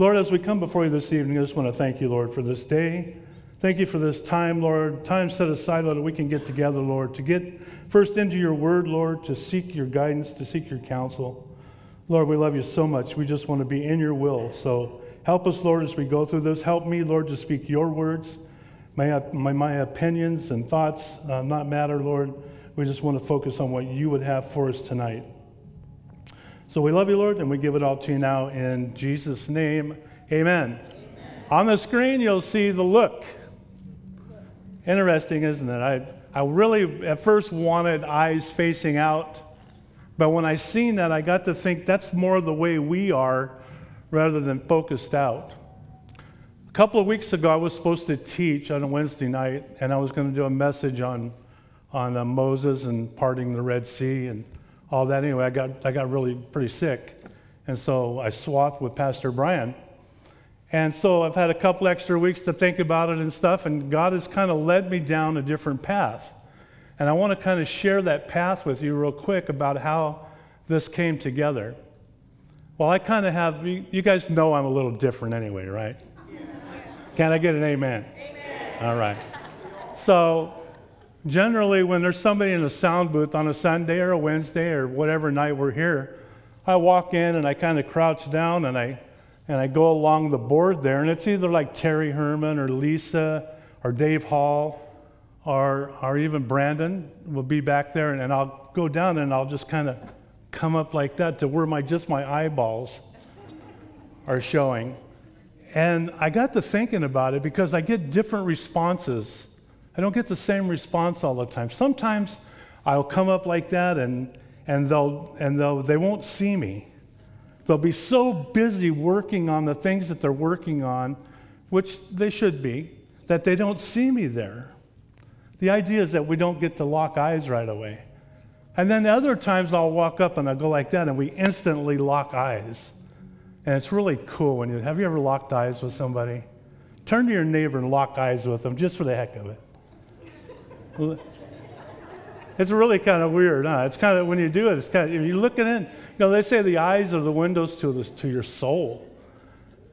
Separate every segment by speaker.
Speaker 1: Lord, as we come before you this evening, I just want to thank you, Lord, for this day. Thank you for this time, Lord, time set aside, Lord, that we can get together, Lord, to get first into your word, Lord, to seek your guidance, to seek your counsel. Lord, we love you so much. We just want to be in your will. So help us, Lord, as we go through this. Help me, Lord, to speak your words. May my, my opinions and thoughts uh, not matter, Lord. We just want to focus on what you would have for us tonight. So we love you, Lord, and we give it all to you now in Jesus' name. Amen. Amen. On the screen, you'll see the look. Interesting, isn't it? I, I really at first wanted eyes facing out, but when I seen that, I got to think that's more the way we are rather than focused out. A couple of weeks ago, I was supposed to teach on a Wednesday night, and I was going to do a message on, on uh, Moses and parting the Red Sea and all that. Anyway, I got, I got really pretty sick, and so I swapped with Pastor Brian. And so I've had a couple extra weeks to think about it and stuff, and God has kind of led me down a different path. And I want to kind of share that path with you real quick about how this came together. Well, I kind of have, you guys know I'm a little different anyway, right? Can I get an amen? Amen. All right. So, generally, when there's somebody in a sound booth on a Sunday or a Wednesday or whatever night we're here, I walk in and I kind of crouch down and I and I go along the board there, and it's either like Terry Herman or Lisa or Dave Hall or, or even Brandon will be back there, and, and I'll go down and I'll just kind of come up like that to where my just my eyeballs are showing. And I got to thinking about it because I get different responses. I don't get the same response all the time. Sometimes I'll come up like that and, and, they'll, and they'll, they won't see me. They'll be so busy working on the things that they're working on, which they should be, that they don't see me there. The idea is that we don't get to lock eyes right away. And then other times I'll walk up and I'll go like that and we instantly lock eyes. And it's really cool when you have you ever locked eyes with somebody? Turn to your neighbor and lock eyes with them just for the heck of it. It's really kind of weird, huh? It's kind of when you do it, it's kind of you're looking in, you know, they say the eyes are the windows to, the, to your soul.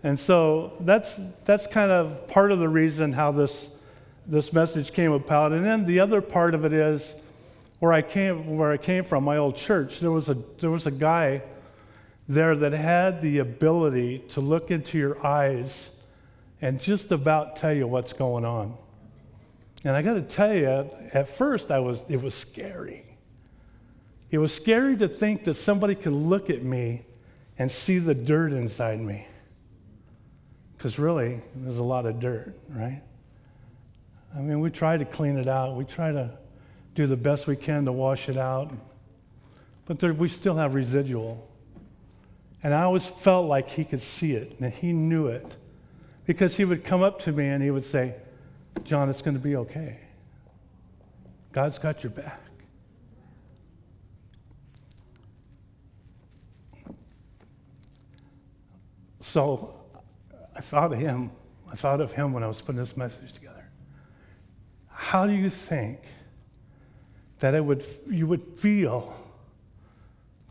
Speaker 1: And so that's, that's kind of part of the reason how this, this message came about. And then the other part of it is where I came, where I came from, my old church, there was, a, there was a guy there that had the ability to look into your eyes and just about tell you what's going on. And I got to tell you, at first I was, it was scary. It was scary to think that somebody could look at me and see the dirt inside me. Because really, there's a lot of dirt, right? I mean, we try to clean it out, we try to do the best we can to wash it out, but there, we still have residual. And I always felt like he could see it and he knew it because he would come up to me and he would say, John, it's going to be okay. God's got your back. So I thought of him. I thought of him when I was putting this message together. How do you think that it would, you would feel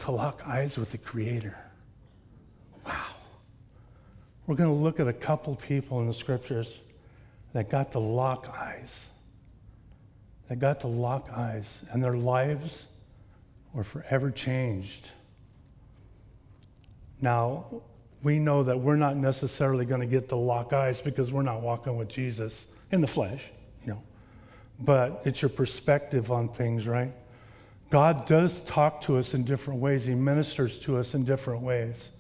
Speaker 1: to lock eyes with the Creator? Wow. We're going to look at a couple people in the scriptures that got to lock eyes. That got to lock eyes, and their lives were forever changed. Now, we know that we're not necessarily going to get to lock eyes because we're not walking with Jesus in the flesh, you know. But it's your perspective on things, right? God does talk to us in different ways. He ministers to us in different ways.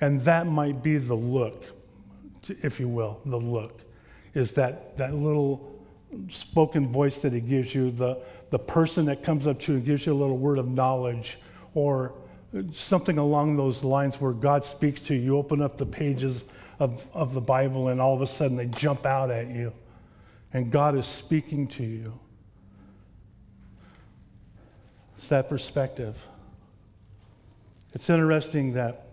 Speaker 1: And that might be the look, if you will, the look, is that, that little spoken voice that he gives you, the, the person that comes up to you and gives you a little word of knowledge or something along those lines where God speaks to you. You open up the pages of, of the Bible, and all of a sudden they jump out at you, and God is speaking to you. It's that perspective. It's interesting that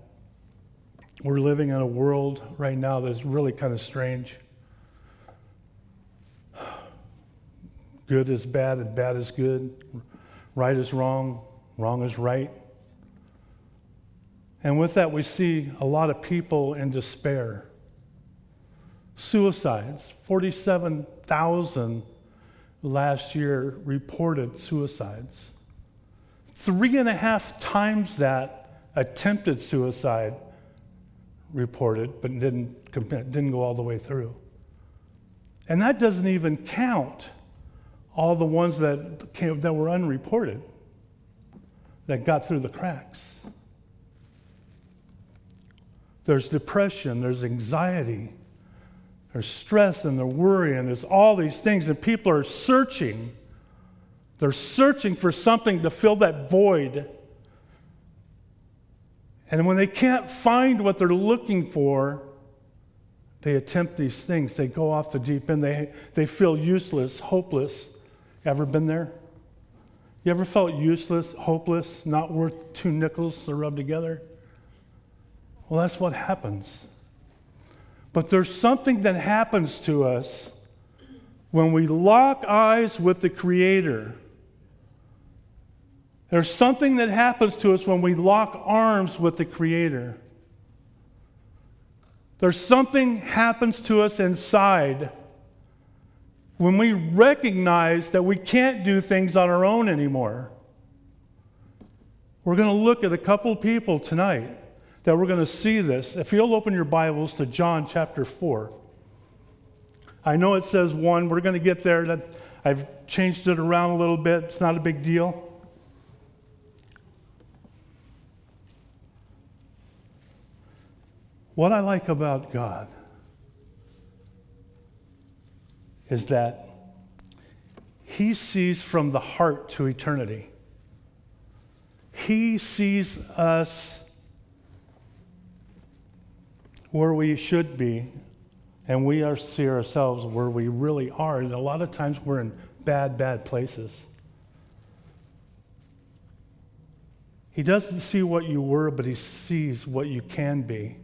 Speaker 1: we're living in a world right now that's really kind of strange. Good is bad, and bad is good. Right is wrong, wrong is right. And with that, we see a lot of people in despair. Suicides 47,000 last year reported suicides. Three and a half times that attempted suicide reported, but didn't, didn't go all the way through. And that doesn't even count all the ones that, came, that were unreported, that got through the cracks. There's depression, there's anxiety, there's stress, and there's worry, and there's all these things, and people are searching. They're searching for something to fill that void. And when they can't find what they're looking for, they attempt these things. They go off the deep end. They, they feel useless, hopeless. Ever been there? You ever felt useless, hopeless, not worth two nickels to rub together? Well, that's what happens. But there's something that happens to us when we lock eyes with the Creator. There's something that happens to us when we lock arms with the Creator. There's something happens to us inside when we recognize that we can't do things on our own anymore. We're going to look at a couple people tonight that we're going to see this. If you'll open your Bibles to John chapter 4. I know it says 1. We're going to get there. I've changed it around a little bit. It's not a big deal. What I like about God is that He sees from the heart to eternity. He sees us where we should be, and we are, see ourselves where we really are. And a lot of times we're in bad, bad places. He doesn't see what you were, but he sees what you can be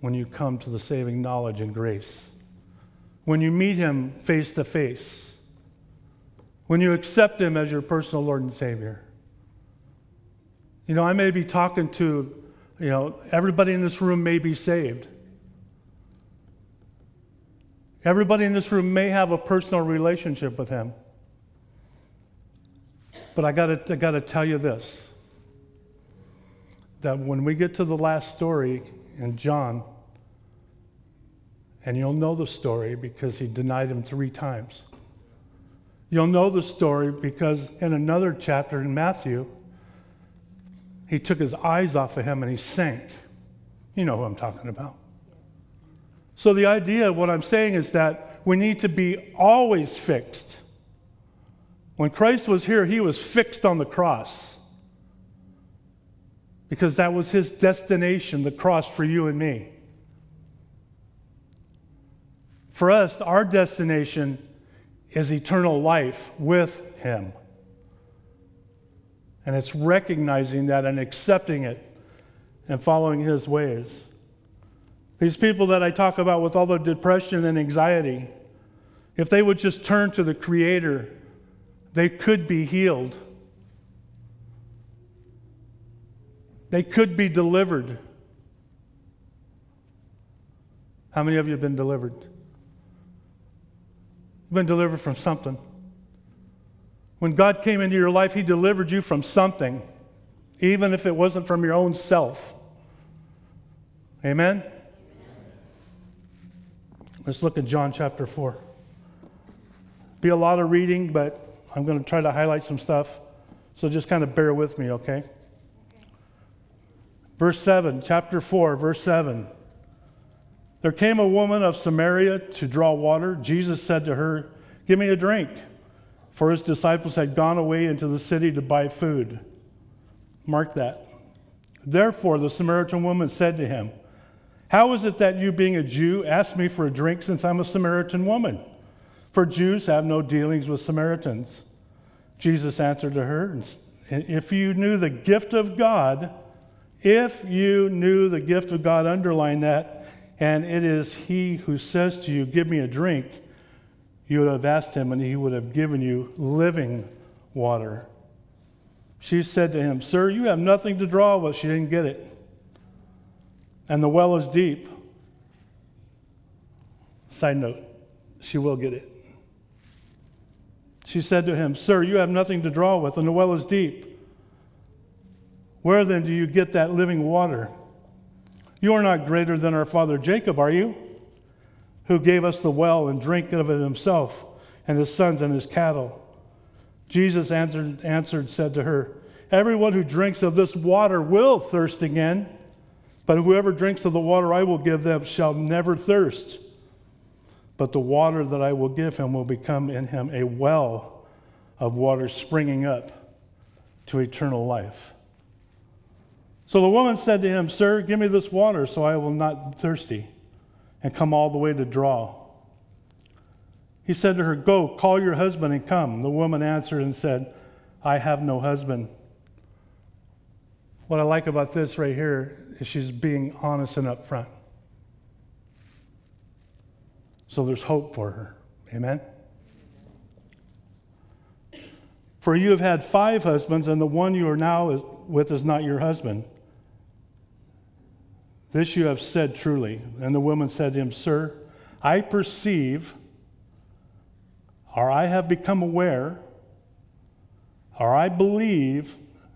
Speaker 1: when you come to the saving knowledge and grace. When you meet him face to face. When you accept him as your personal Lord and Savior. You know, I may be talking to you know, everybody in this room may be saved. Everybody in this room may have a personal relationship with Him. But I got to, I got to tell you this that when we get to the last story in John, and you'll know the story because he denied him three times. You'll know the story because in another chapter in Matthew, he took his eyes off of him and he sank. You know who I'm talking about. So, the idea, what I'm saying is that we need to be always fixed. When Christ was here, he was fixed on the cross because that was his destination, the cross for you and me. For us, our destination is eternal life with him. And it's recognizing that and accepting it and following his ways. These people that I talk about with all the depression and anxiety, if they would just turn to the Creator, they could be healed. They could be delivered. How many of you have been delivered? You've been delivered from something. When God came into your life, He delivered you from something, even if it wasn't from your own self. Amen? Let's look at John chapter 4. Be a lot of reading, but I'm going to try to highlight some stuff. So just kind of bear with me, okay? Verse 7, chapter 4, verse 7. There came a woman of Samaria to draw water. Jesus said to her, Give me a drink for his disciples had gone away into the city to buy food. Mark that. Therefore, the Samaritan woman said to him, How is it that you, being a Jew, ask me for a drink since I'm a Samaritan woman? For Jews have no dealings with Samaritans. Jesus answered to her, If you knew the gift of God, if you knew the gift of God, underline that, and it is He who says to you, Give me a drink you would have asked him, and he would have given you living water. She said to him, Sir, you have nothing to draw with. She didn't get it. And the well is deep. Side note, she will get it. She said to him, Sir, you have nothing to draw with, and the well is deep. Where then do you get that living water? You are not greater than our father Jacob, are you? Who gave us the well and drank of it himself, and his sons and his cattle. Jesus answered, answered, said to her, Everyone who drinks of this water will thirst again, but whoever drinks of the water I will give them shall never thirst but the water that I will give him will become in him a well of water springing up to eternal life. So the woman said to him, Sir, give me this water so I will not be thirsty and come all the way to draw. He said to her, Go, call your husband and come. The woman answered and said, I have no husband. What I like about this right here is she's being honest and upfront. So there's hope for her. Amen? For you have had five husbands, and the one you are now with is not your husband. This you have said truly. And the woman said to him, Sir, I perceive, or I have become aware, or I believe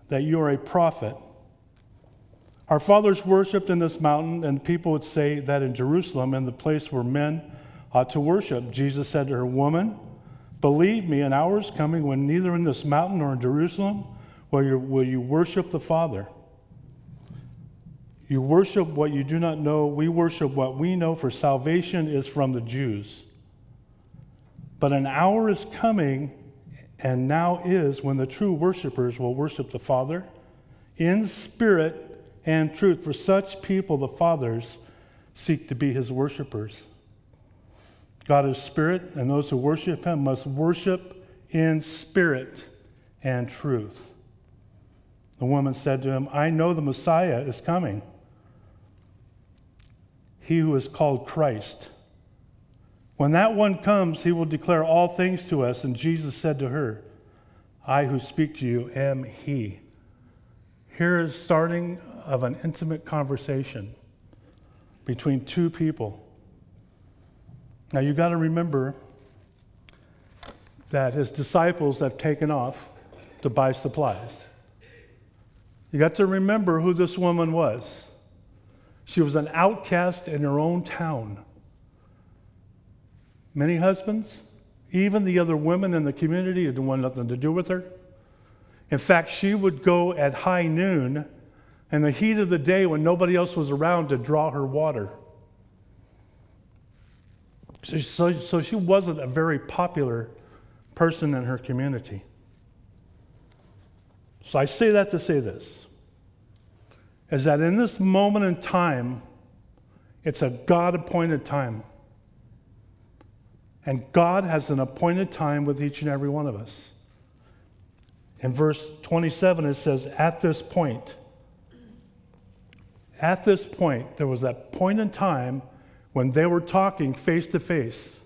Speaker 1: that you are a prophet. Our fathers worshipped in this mountain, and people would say that in Jerusalem, in the place where men ought to worship. Jesus said to her, Woman, believe me, an hour is coming when neither in this mountain nor in Jerusalem will you, will you worship the Father. You worship what you do not know. We worship what we know, for salvation is from the Jews. But an hour is coming, and now is, when the true worshipers will worship the Father in spirit and truth. For such people, the fathers seek to be his worshipers. God is spirit, and those who worship him must worship in spirit and truth. The woman said to him, I know the Messiah is coming, he who is called Christ. When that one comes, he will declare all things to us. And Jesus said to her, I who speak to you am he. Here is starting of an intimate conversation between two people. Now you've got to remember that his disciples have taken off to buy supplies. You got to remember who this woman was. She was an outcast in her own town. Many husbands, even the other women in the community, didn't want nothing to do with her. In fact, she would go at high noon in the heat of the day when nobody else was around to draw her water. So, so, so she wasn't a very popular person in her community. So I say that to say this is that in this moment in time, it's a God appointed time. And God has an appointed time with each and every one of us. In verse 27, it says, At this point, at this point, there was that point in time when they were talking face to face.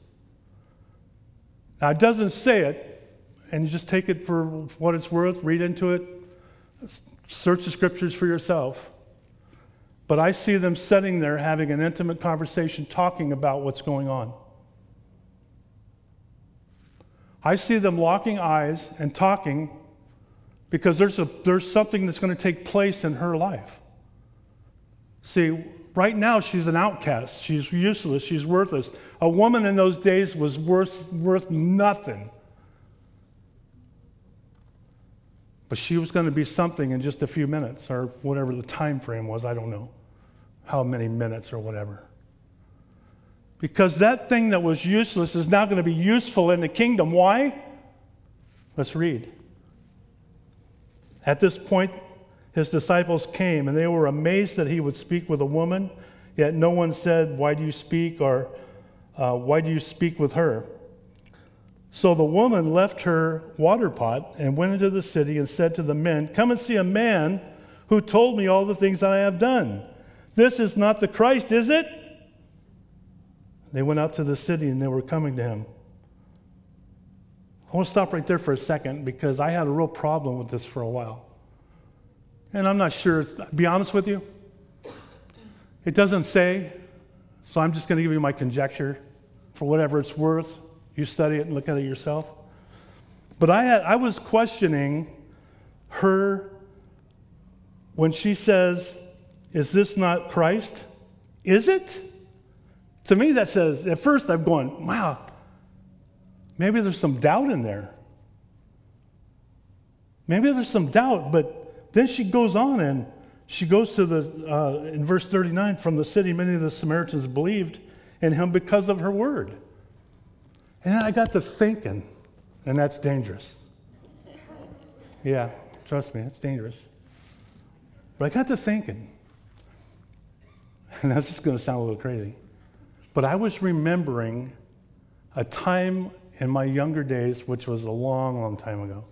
Speaker 1: Now, it doesn't say it, and you just take it for what it's worth, read into it, search the scriptures for yourself. But I see them sitting there having an intimate conversation, talking about what's going on. I see them locking eyes and talking because there's, a, there's something that's going to take place in her life. See, Right now, she's an outcast. She's useless. She's worthless. A woman in those days was worth, worth nothing. But she was going to be something in just a few minutes, or whatever the time frame was. I don't know how many minutes or whatever. Because that thing that was useless is now going to be useful in the kingdom. Why? Let's read. At this point, his disciples came, and they were amazed that he would speak with a woman, yet no one said, Why do you speak? or uh, Why do you speak with her? So the woman left her water pot and went into the city and said to the men, Come and see a man who told me all the things that I have done. This is not the Christ, is it? They went out to the city and they were coming to him. I want to stop right there for a second because I had a real problem with this for a while. And I'm not sure, be honest with you, it doesn't say, so I'm just going to give you my conjecture for whatever it's worth. You study it and look at it yourself. But I, had, I was questioning her when she says, Is this not Christ? Is it? To me, that says, at first I'm going, wow, maybe there's some doubt in there. Maybe there's some doubt, but then she goes on and she goes to the, uh, in verse 39, from the city, many of the Samaritans believed in him because of her word. And I got to thinking, and that's dangerous. Yeah, trust me, it's dangerous. But I got to thinking, and that's just going to sound a little crazy, but I was remembering a time in my younger days, which was a long, long time ago.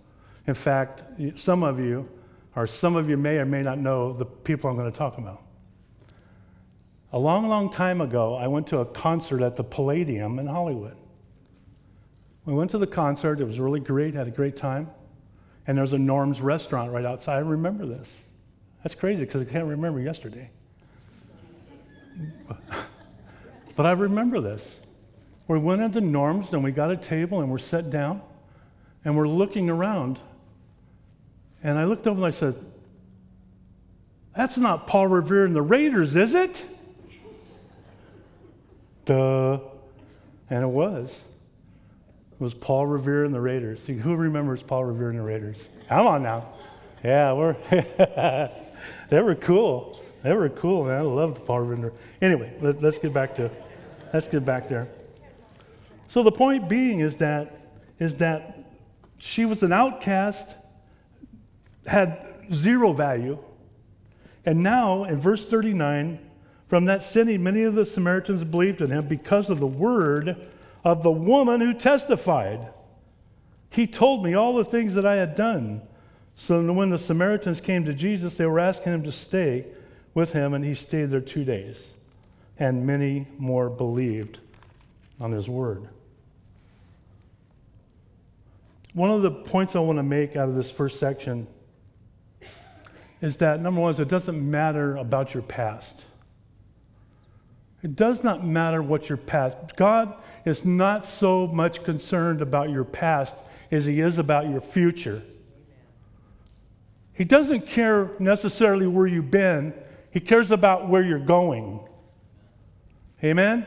Speaker 1: In fact, some of you, or some of you may or may not know the people I'm going to talk about. A long, long time ago, I went to a concert at the Palladium in Hollywood. We went to the concert, it was really great, had a great time. And there was a Norm's restaurant right outside. I remember this. That's crazy because I can't remember yesterday. But I remember this. We went into Norm's and we got a table and we're set down and we're looking around. And I looked over and I said, That's not Paul Revere and the Raiders, is it? Duh. And it was. It was Paul Revere and the Raiders. See, who remembers Paul Revere and the Raiders? Come on now. Yeah, we're they were cool. They were cool, man. I loved the Revere. Anyway, let, us get back to let's get back there. So the point being is that is that she was an outcast, had zero value, and now in verse 39, from that city, many of the Samaritans believed in him because of the word of the woman who testified. He told me all the things that I had done. So when the Samaritans came to Jesus, they were asking him to stay with him, and he stayed there two days. And many more believed on his word. One of the points I want to make out of this first section is that number one is it doesn't matter about your past. It does not matter what your past. God is not so much concerned about your past as he is about your future. He doesn't care necessarily where you've been, he cares about where you're going. Amen? Amen?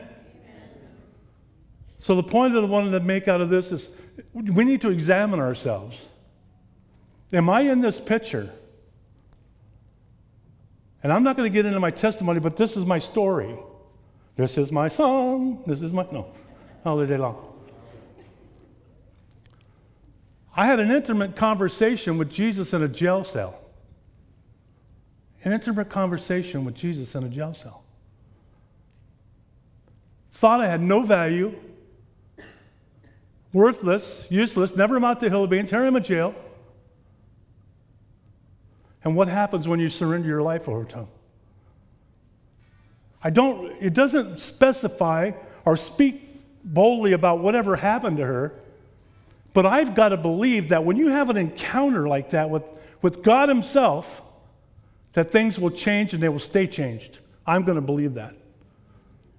Speaker 1: So, the point that I wanted to make out of this is we need to examine ourselves. Am I in this picture? And I'm not going to get into my testimony, but this is my story. This is my song. This is my, no, all the day long. I had an intimate conversation with Jesus in a jail cell an intimate conversation with Jesus in a jail cell. Thought I had no value, worthless, useless, never amount to hill of beans, here I'm in jail. And what happens when you surrender your life over to Him? I don't, it doesn't specify or speak boldly about whatever happened to her, but I've got to believe that when you have an encounter like that with, with God Himself, that things will change and they will stay changed. I'm going to believe that.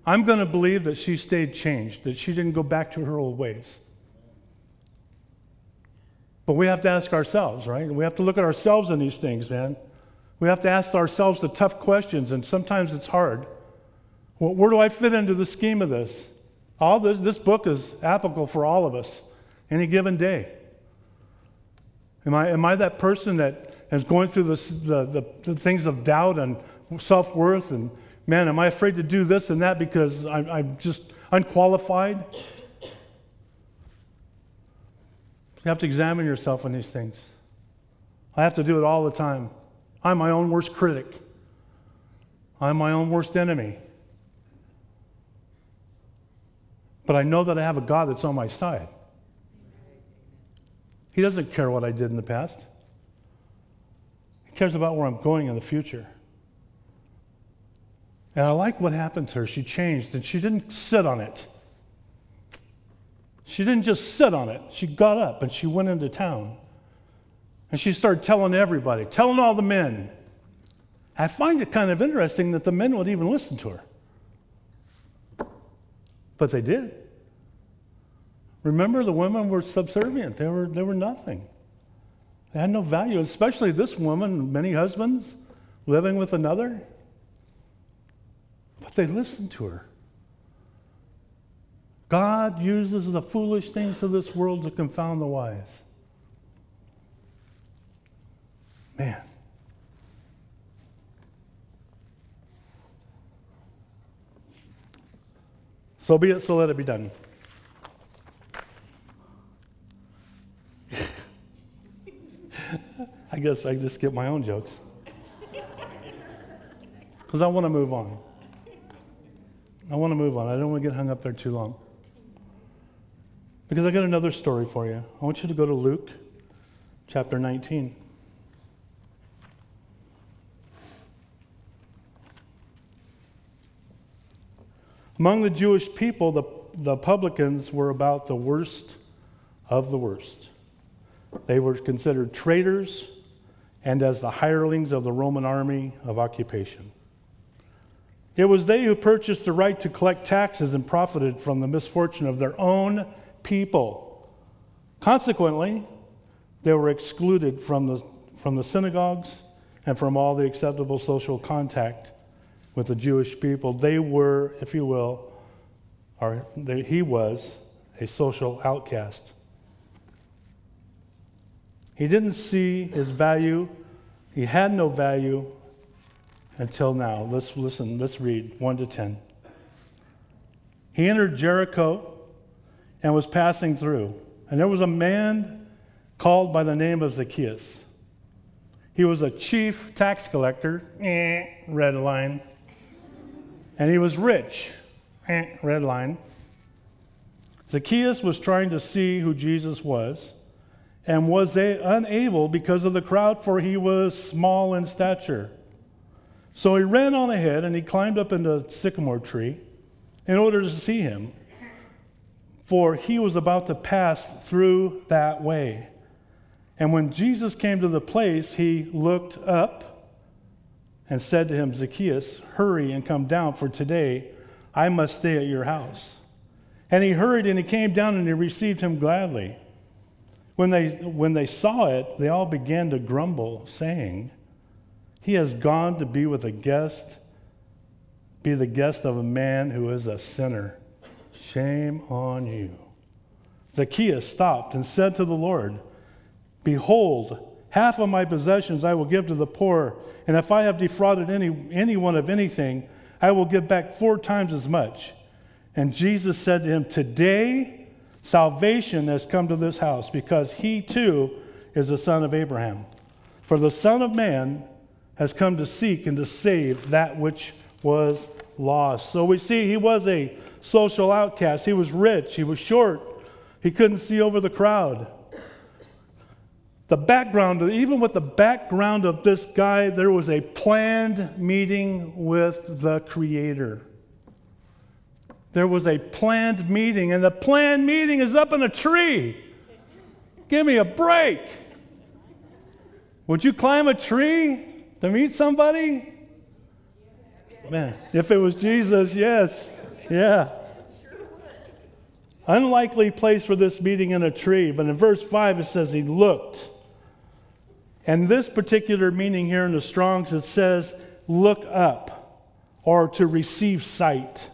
Speaker 1: I'm going to believe that she stayed changed, that she didn't go back to her old ways. But we have to ask ourselves, right? We have to look at ourselves in these things, man. We have to ask ourselves the tough questions, and sometimes it's hard. Well, where do I fit into the scheme of this? All this, this book is applicable for all of us, any given day. Am I, am I that person that and going through the, the, the things of doubt and self worth. And man, am I afraid to do this and that because I'm, I'm just unqualified? You have to examine yourself in these things. I have to do it all the time. I'm my own worst critic, I'm my own worst enemy. But I know that I have a God that's on my side. He doesn't care what I did in the past. Cares about where I'm going in the future. And I like what happened to her. She changed and she didn't sit on it. She didn't just sit on it. She got up and she went into town. And she started telling everybody, telling all the men, I find it kind of interesting that the men would even listen to her. But they did. Remember, the women were subservient, they were, they were nothing. They had no value, especially this woman, many husbands living with another. But they listened to her. God uses the foolish things of this world to confound the wise. Man. So be it, so let it be done. I guess I just get my own jokes. Because I want to move on. I want to move on. I don't want to get hung up there too long. Because I got another story for you. I want you to go to Luke chapter 19. Among the Jewish people, the, the publicans were about the worst of the worst. They were considered traitors and as the hirelings of the Roman army of occupation. It was they who purchased the right to collect taxes and profited from the misfortune of their own people. Consequently, they were excluded from the, from the synagogues and from all the acceptable social contact with the Jewish people. They were, if you will, or they, he was, a social outcast. He didn't see his value, he had no value until now. Let's listen, let's read 1 to 10. He entered Jericho and was passing through, and there was a man called by the name of Zacchaeus. He was a chief tax collector, eh, red line, and he was rich, eh, red line. Zacchaeus was trying to see who Jesus was and was unable because of the crowd, for he was small in stature. So he ran on ahead and he climbed up into a sycamore tree in order to see him, for he was about to pass through that way. And when Jesus came to the place, he looked up and said to him, Zacchaeus, hurry and come down, for today I must stay at your house. And he hurried and he came down and he received him gladly. When they, when they saw it, they all began to grumble, saying, He has gone to be with a guest, be the guest of a man who is a sinner. Shame on you. Zacchaeus stopped and said to the Lord, Behold, half of my possessions I will give to the poor, and if I have defrauded any, anyone of anything, I will give back four times as much. And Jesus said to him, Today, Salvation has come to this house because he too is the son of Abraham. For the Son of Man has come to seek and to save that which was lost. So we see he was a social outcast. He was rich, he was short, he couldn't see over the crowd. The background, even with the background of this guy, there was a planned meeting with the Creator there was a planned meeting, and the planned meeting is up in a tree. Give me a break. Would you climb a tree to meet somebody? Man, if it was Jesus, yes. Yeah. Unlikely place for this meeting in a tree, but in verse 5 it says he looked. And this particular meaning here in the Strongs, it says look up or to receive sight.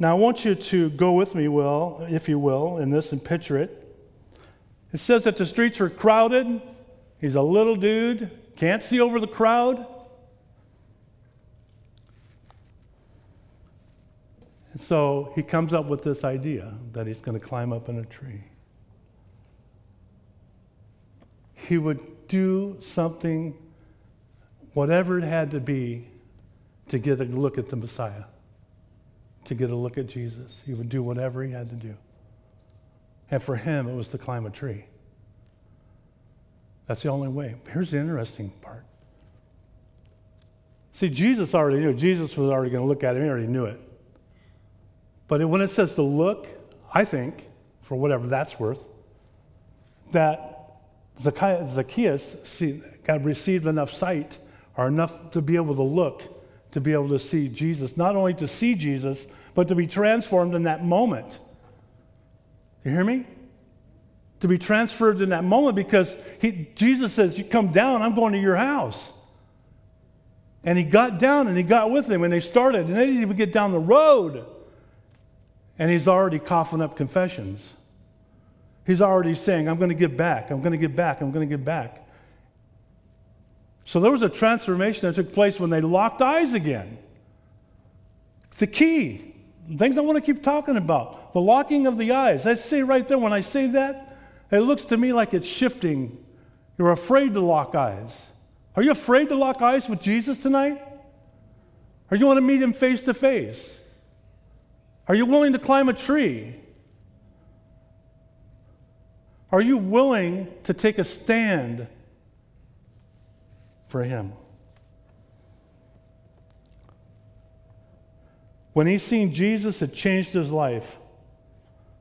Speaker 1: Now, I want you to go with me, Will, if you will, in this and picture it. It says that the streets are crowded. He's a little dude, can't see over the crowd. And so he comes up with this idea that he's going to climb up in a tree. He would do something, whatever it had to be, to get a look at the Messiah to get a look at Jesus. He would do whatever he had to do. And for him, it was to climb a tree. That's the only way. Here's the interesting part. See, Jesus already knew. Jesus was already going to look at him. He already knew it. But when it says to look, I think, for whatever that's worth, that Zacchaeus see, got received enough sight or enough to be able to look, to be able to see Jesus. Not only to see Jesus, but to be transformed in that moment. You hear me? To be transferred in that moment because he, Jesus says, You come down, I'm going to your house. And he got down and he got with them and they started, and they didn't even get down the road. And he's already coughing up confessions. He's already saying, I'm going to give back, I'm going to give back, I'm going to give back. So there was a transformation that took place when they locked eyes again. The key, things I want to keep talking about, the locking of the eyes. I say right there, when I say that, it looks to me like it's shifting. You're afraid to lock eyes. Are you afraid to lock eyes with Jesus tonight? Or you want to meet him face to face? Are you willing to climb a tree? Are you willing to take a stand for him? When he seen Jesus, it changed his life.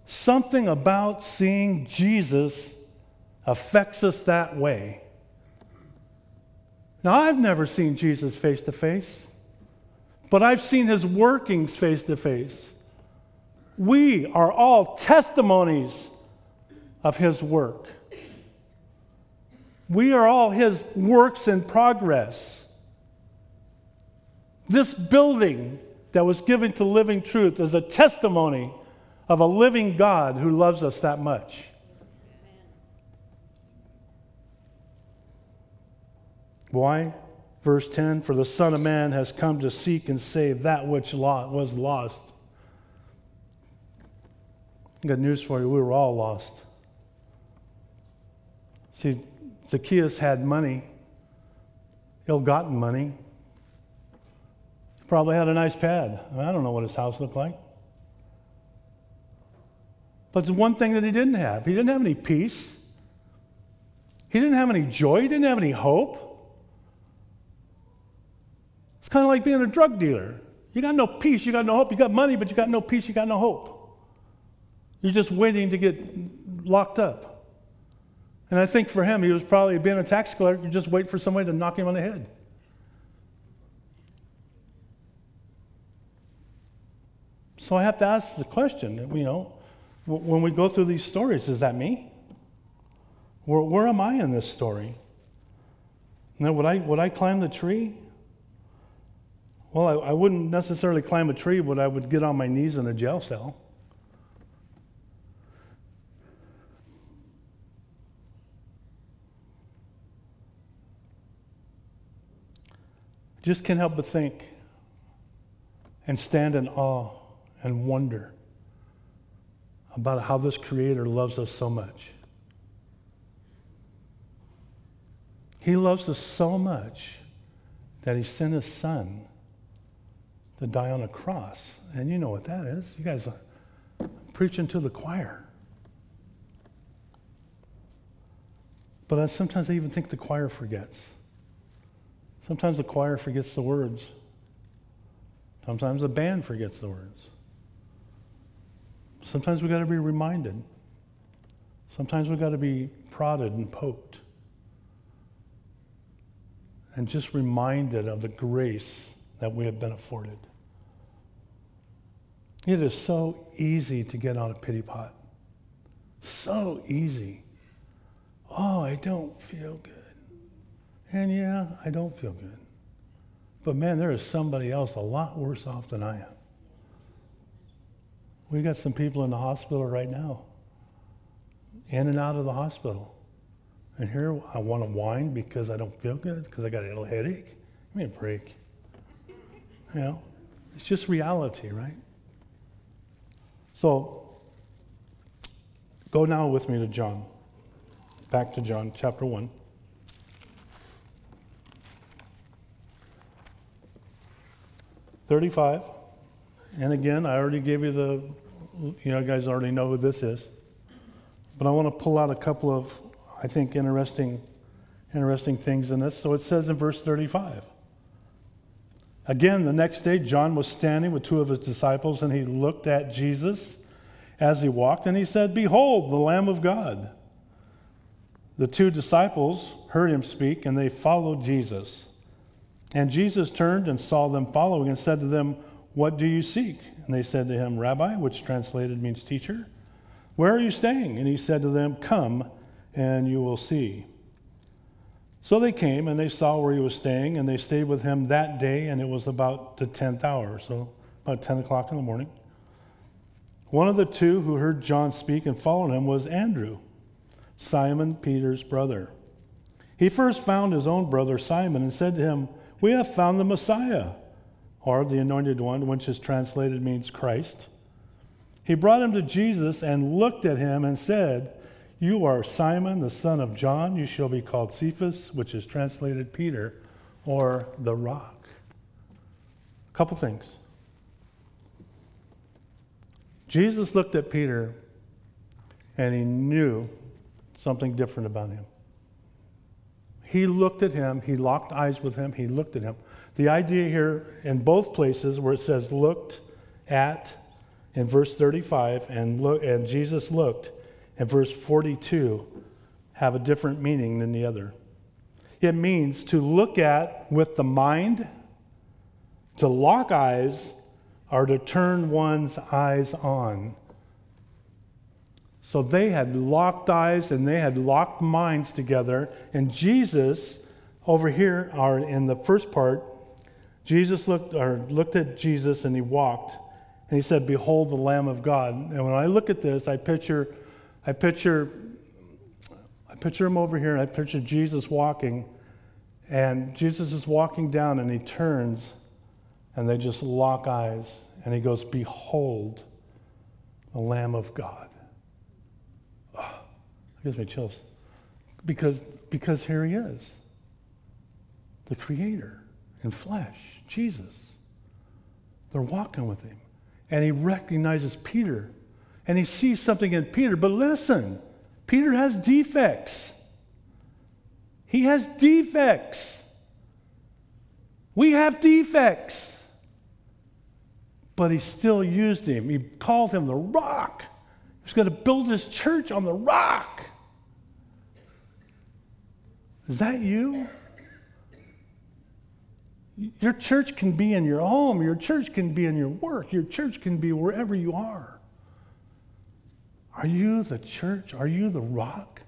Speaker 1: Something about seeing Jesus affects us that way. Now, I've never seen Jesus face to face, but I've seen his workings face to face. We are all testimonies of his work. We are all his works in progress. This building that was given to Living Truth is a testimony of a living God who loves us that much. Why? Verse 10 For the Son of Man has come to seek and save that which was lost. I got news for you. We were all lost. See, Zacchaeus had money, ill gotten money. Probably had a nice pad. I don't know what his house looked like. But the one thing that he didn't have he didn't have any peace, he didn't have any joy, he didn't have any hope. It's kind of like being a drug dealer. You got no peace, you got no hope. You got money, but you got no peace, you got no hope. You're just waiting to get locked up. And I think for him, he was probably being a tax collector, just wait for somebody to knock him on the head. So I have to ask the question, you know, when we go through these stories, is that me? Where, where am I in this story? Now, would I, would I climb the tree? Well, I, I wouldn't necessarily climb a tree, but I would get on my knees in a jail cell. Just can't help but think and stand in awe and wonder about how this Creator loves us so much. He loves us so much that He sent His Son to die on a cross. And you know what that is. You guys are preaching to the choir. But I, sometimes I even think the choir forgets. Sometimes the choir forgets the words. Sometimes the band forgets the words. Sometimes we've got to be reminded. Sometimes we've got to be prodded and poked. And just reminded of the grace that we have been afforded. It is so easy to get on a pity pot. So easy. Oh, I don't feel good. And yeah, I don't feel good. But man, there is somebody else a lot worse off than I am. We got some people in the hospital right now, in and out of the hospital. And here I want to whine because I don't feel good, because I got a little headache. Give me a break. You know, it's just reality, right? So, go now with me to John. Back to John chapter 1. Thirty-five, and again, I already gave you the, you know, guys already know who this is, but I want to pull out a couple of, I think, interesting, interesting things in this. So it says in verse thirty-five. Again, the next day, John was standing with two of his disciples, and he looked at Jesus as he walked, and he said, Behold, the Lamb of God. The two disciples heard him speak, and they followed Jesus. And Jesus turned and saw them following and said to them, What do you seek? And they said to him, Rabbi, which translated means teacher, where are you staying? And he said to them, Come and you will see. So they came and they saw where he was staying, and they stayed with him that day, and it was about the 10th hour, so about 10 o'clock in the morning. One of the two who heard John speak and followed him was Andrew, Simon Peter's brother. He first found his own brother Simon and said to him, We have found the Messiah, or the anointed one, which is translated means Christ. He brought him to Jesus and looked at him and said, You are Simon, the son of John. You shall be called Cephas, which is translated Peter, or the rock. A couple things. Jesus looked at Peter and he knew something different about him. He looked at him, he locked eyes with him, he looked at him. The idea here in both places where it says looked at in verse 35 and, look, and Jesus looked in verse 42 have a different meaning than the other. It means to look at with the mind, to lock eyes, or to turn one's eyes on. So they had locked eyes and they had locked minds together. And Jesus, over here, are in the first part, Jesus looked or looked at Jesus and he walked. And he said, Behold the Lamb of God. And when I look at this, I picture, I picture, I picture him over here, and I picture Jesus walking. And Jesus is walking down and he turns and they just lock eyes. And he goes, Behold the Lamb of God. It gives me chills. Because, because here he is the Creator in flesh, Jesus. They're walking with him. And he recognizes Peter. And he sees something in Peter. But listen, Peter has defects. He has defects. We have defects. But he still used him. He called him the rock. He was going to build his church on the rock. Is that you? Your church can be in your home, your church can be in your work, your church can be wherever you are. Are you the church? Are you the rock?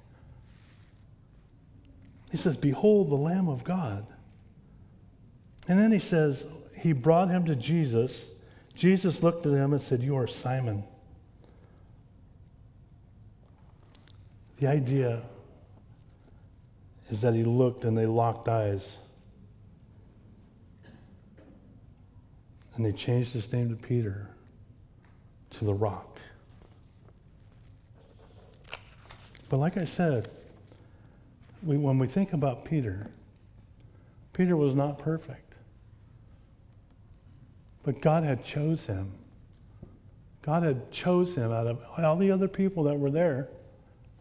Speaker 1: He says, Behold the Lamb of God. And then he says, He brought him to Jesus. Jesus looked at him and said, You are Simon. The idea is that he looked and they locked eyes. And they changed his name to Peter, to the rock. But like I said, we, when we think about Peter, Peter was not perfect. But God had chose him. God had chose him out of all the other people that were there.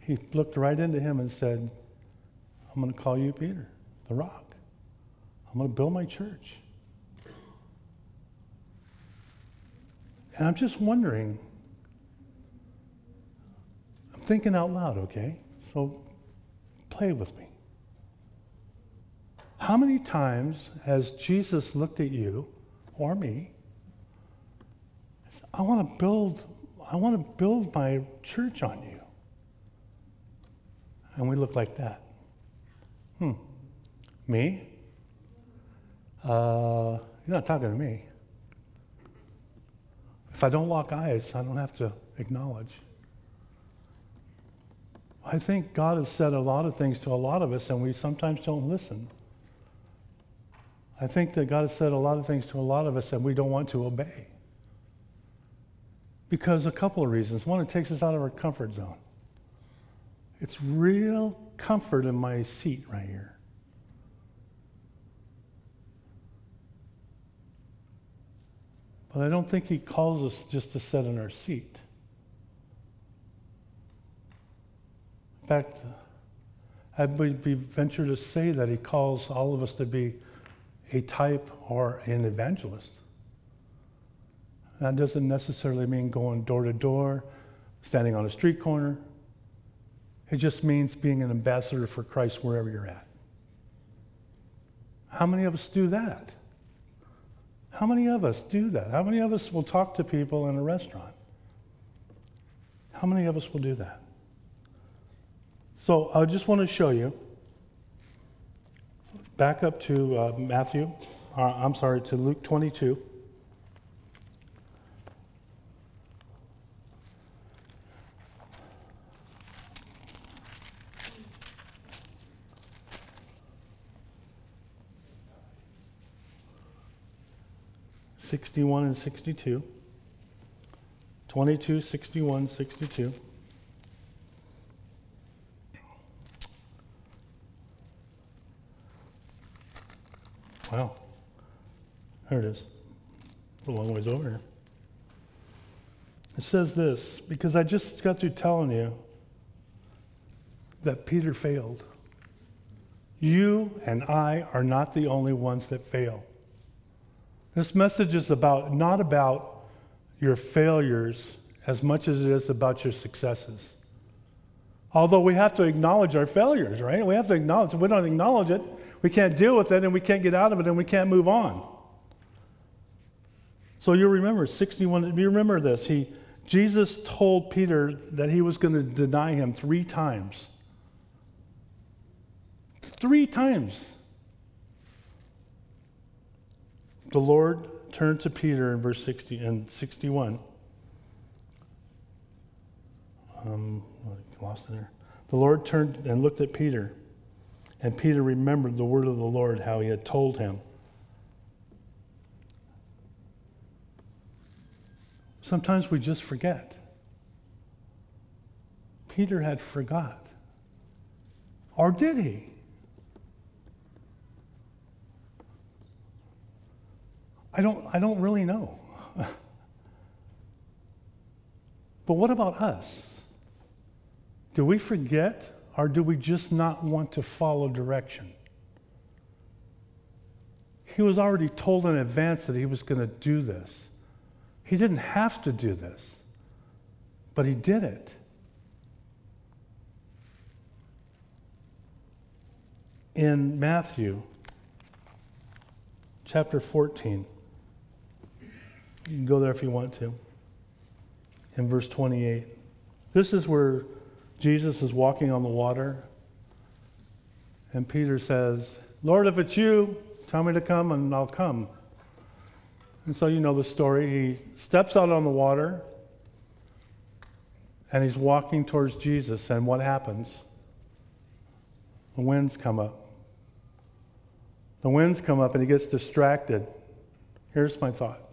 Speaker 1: He looked right into him and said, I'm going to call you Peter, the rock. I'm going to build my church. And I'm just wondering, I'm thinking out loud, okay? So play with me. How many times has Jesus looked at you or me? I want to build I want to build my church on you. And we look like that. Hmm. Me? Uh, you're not talking to me. If I don't lock eyes, I don't have to acknowledge. I think God has said a lot of things to a lot of us, and we sometimes don't listen. I think that God has said a lot of things to a lot of us, and we don't want to obey. Because a couple of reasons. One, it takes us out of our comfort zone. It's real comfort in my seat right here. But I don't think he calls us just to sit in our seat. In fact, I would be venture to say that he calls all of us to be a type or an evangelist. That doesn't necessarily mean going door to door, standing on a street corner. It just means being an ambassador for Christ wherever you're at. How many of us do that? How many of us do that? How many of us will talk to people in a restaurant? How many of us will do that? So I just want to show you. Back up to uh, Matthew, uh, I'm sorry, to Luke 22. Sixty-one and sixty-two. 22, 61, 62. Wow. There it is. It's a long ways over here. It says this because I just got through telling you that Peter failed. You and I are not the only ones that fail. This message is about not about your failures as much as it is about your successes. Although we have to acknowledge our failures, right? We have to acknowledge. If we don't acknowledge it, we can't deal with it and we can't get out of it and we can't move on. So you remember 61, you remember this. He, Jesus told Peter that he was going to deny him three times. Three times. The Lord turned to Peter in verse 60 and 61. Um, lost it there. The Lord turned and looked at Peter, and Peter remembered the word of the Lord, how he had told him. Sometimes we just forget. Peter had forgot. Or did he? I don't, I don't really know. but what about us? Do we forget or do we just not want to follow direction? He was already told in advance that he was going to do this. He didn't have to do this, but he did it. In Matthew chapter 14, you can go there if you want to. In verse 28. This is where Jesus is walking on the water. And Peter says, Lord, if it's you, tell me to come and I'll come. And so you know the story. He steps out on the water and he's walking towards Jesus. And what happens? The winds come up. The winds come up and he gets distracted. Here's my thought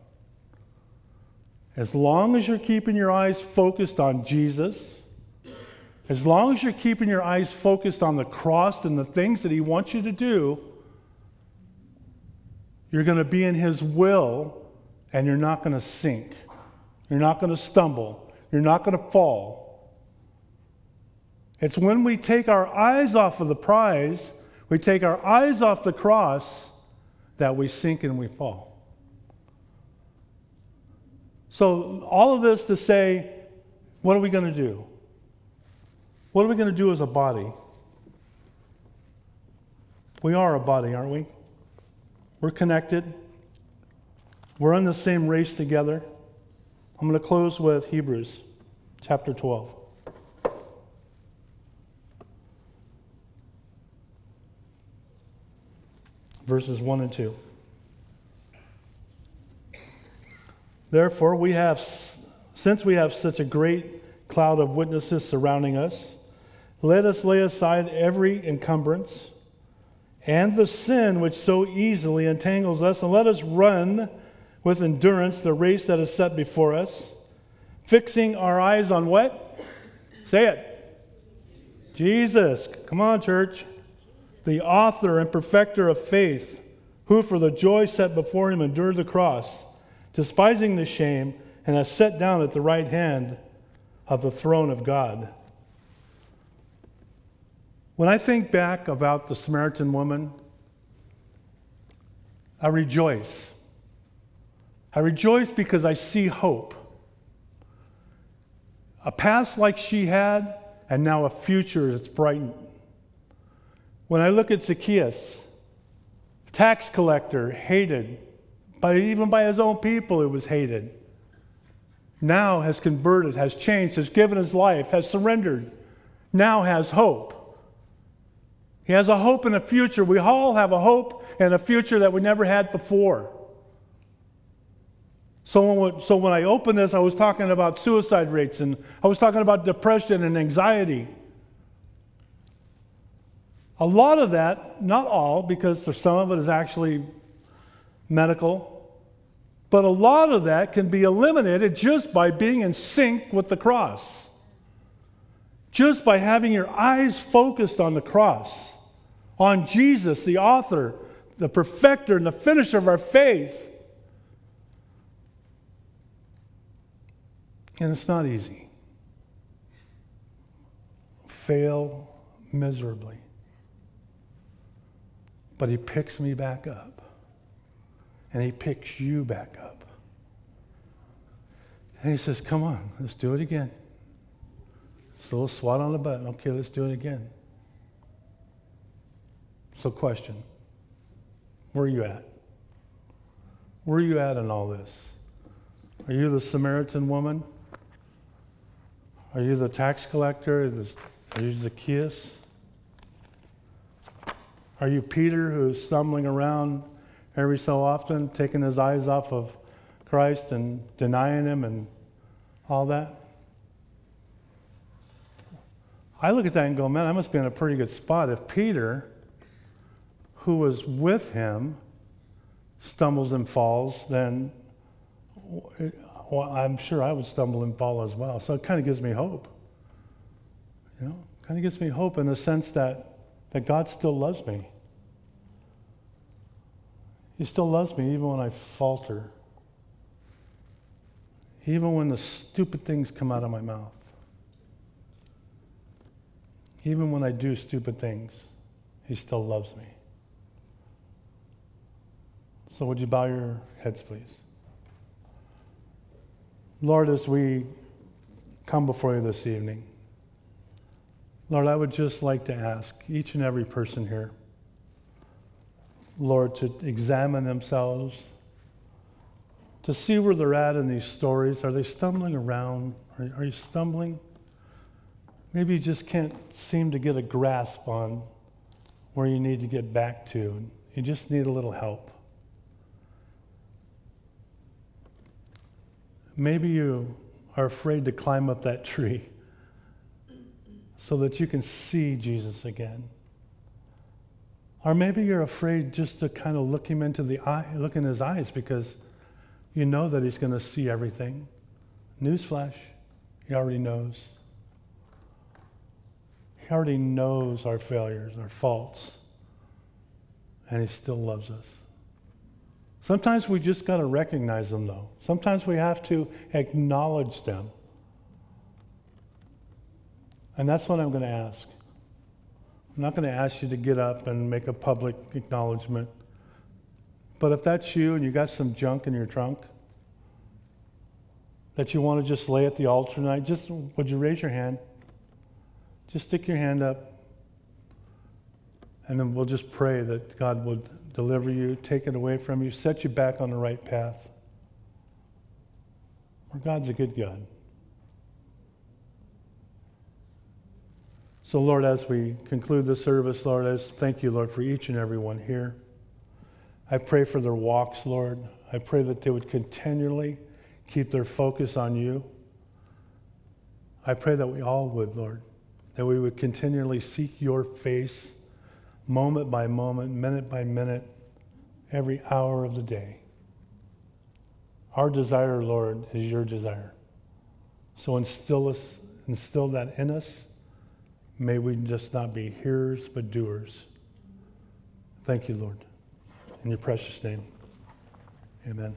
Speaker 1: as long as you're keeping your eyes focused on Jesus, as long as you're keeping your eyes focused on the cross and the things that He wants you to do, you're going to be in His will and you're not going to sink. You're not going to stumble. You're not going to fall. It's when we take our eyes off of the prize, we take our eyes off the cross, that we sink and we fall. So, all of this to say, what are we going to do? What are we going to do as a body? We are a body, aren't we? We're connected. We're in the same race together. I'm going to close with Hebrews chapter 12. Verses 1 and 2. Therefore, we have, since we have such a great cloud of witnesses surrounding us, let us lay aside every encumbrance and the sin which so easily entangles us, and let us run with endurance the race that is set before us, fixing our eyes on what? Say it. Jesus. Come on, church. The author and perfecter of faith, who for the joy set before him endured the cross despising the shame, and has sat down at the right hand of the throne of God. When I think back about the Samaritan woman, I rejoice. I rejoice because I see hope. A past like she had, and now a future that's brightened. When I look at Zacchaeus, Tax collector, hated. By, even by his own people, it was hated. Now has converted, has changed, has given his life, has surrendered. Now has hope. He has a hope in a future. We all have a hope and a future that we never had before. So when, so when I opened this, I was talking about suicide rates and I was talking about depression and anxiety. A lot of that, not all, because some of it is actually medical, but a lot of that can be eliminated just by being in sync with the cross. Just by having your eyes focused on the cross, on Jesus, the author, the perfecter, and the finisher of our faith. And it's not easy. Fail miserably. But he picks me back up. And he picks you back up. And he says, Come on, let's do it again. It's a little swat on the butt. Okay, let's do it again. So, question Where are you at? Where are you at in all this? Are you the Samaritan woman? Are you the tax collector? Are you Zacchaeus? Are you Peter who's stumbling around every so often, taking his eyes off of Christ and denying him and all that? I look at that and go, man, I must be in a pretty good spot. If Peter, who was with him, stumbles and falls, then well, I'm sure I would stumble and fall as well. So it kind of gives me hope. You know, kind of gives me hope in the sense that that God still loves me. He still loves me even when I falter, even when the stupid things come out of my mouth, even when I do stupid things, He still loves me. So, would you bow your heads, please? Lord, as we come before you this evening, Lord, I would just like to ask each and every person here, Lord, to examine themselves, to see where they're at in these stories. Are they stumbling around? Are, are you stumbling? Maybe you just can't seem to get a grasp on where you need to get back to. You just need a little help. Maybe you are afraid to climb up that tree so that you can see Jesus again. Or maybe you're afraid just to kind of look him into the eye, look in his eyes because you know that he's going to see everything. Newsflash, he already knows. He already knows our failures, our faults, and he still loves us. Sometimes we just got to recognize them, though. Sometimes we have to acknowledge them. And that's what I'm going to ask. I'm not going to ask you to get up and make a public acknowledgement. But if that's you and you got some junk in your trunk that you want to just lay at the altar tonight, just would you raise your hand? Just stick your hand up. And then we'll just pray that God would deliver you, take it away from you, set you back on the right path. For God's a good God. So, Lord, as we conclude the service, Lord, I thank you, Lord, for each and every one here. I pray for their walks, Lord. I pray that they would continually keep their focus on you. I pray that we all would, Lord, that we would continually seek your face moment by moment, minute by minute, every hour of the day. Our desire, Lord, is your desire. So instill us, instill that in us May we just not be hearers, but doers. Thank you, Lord. In your precious name, amen.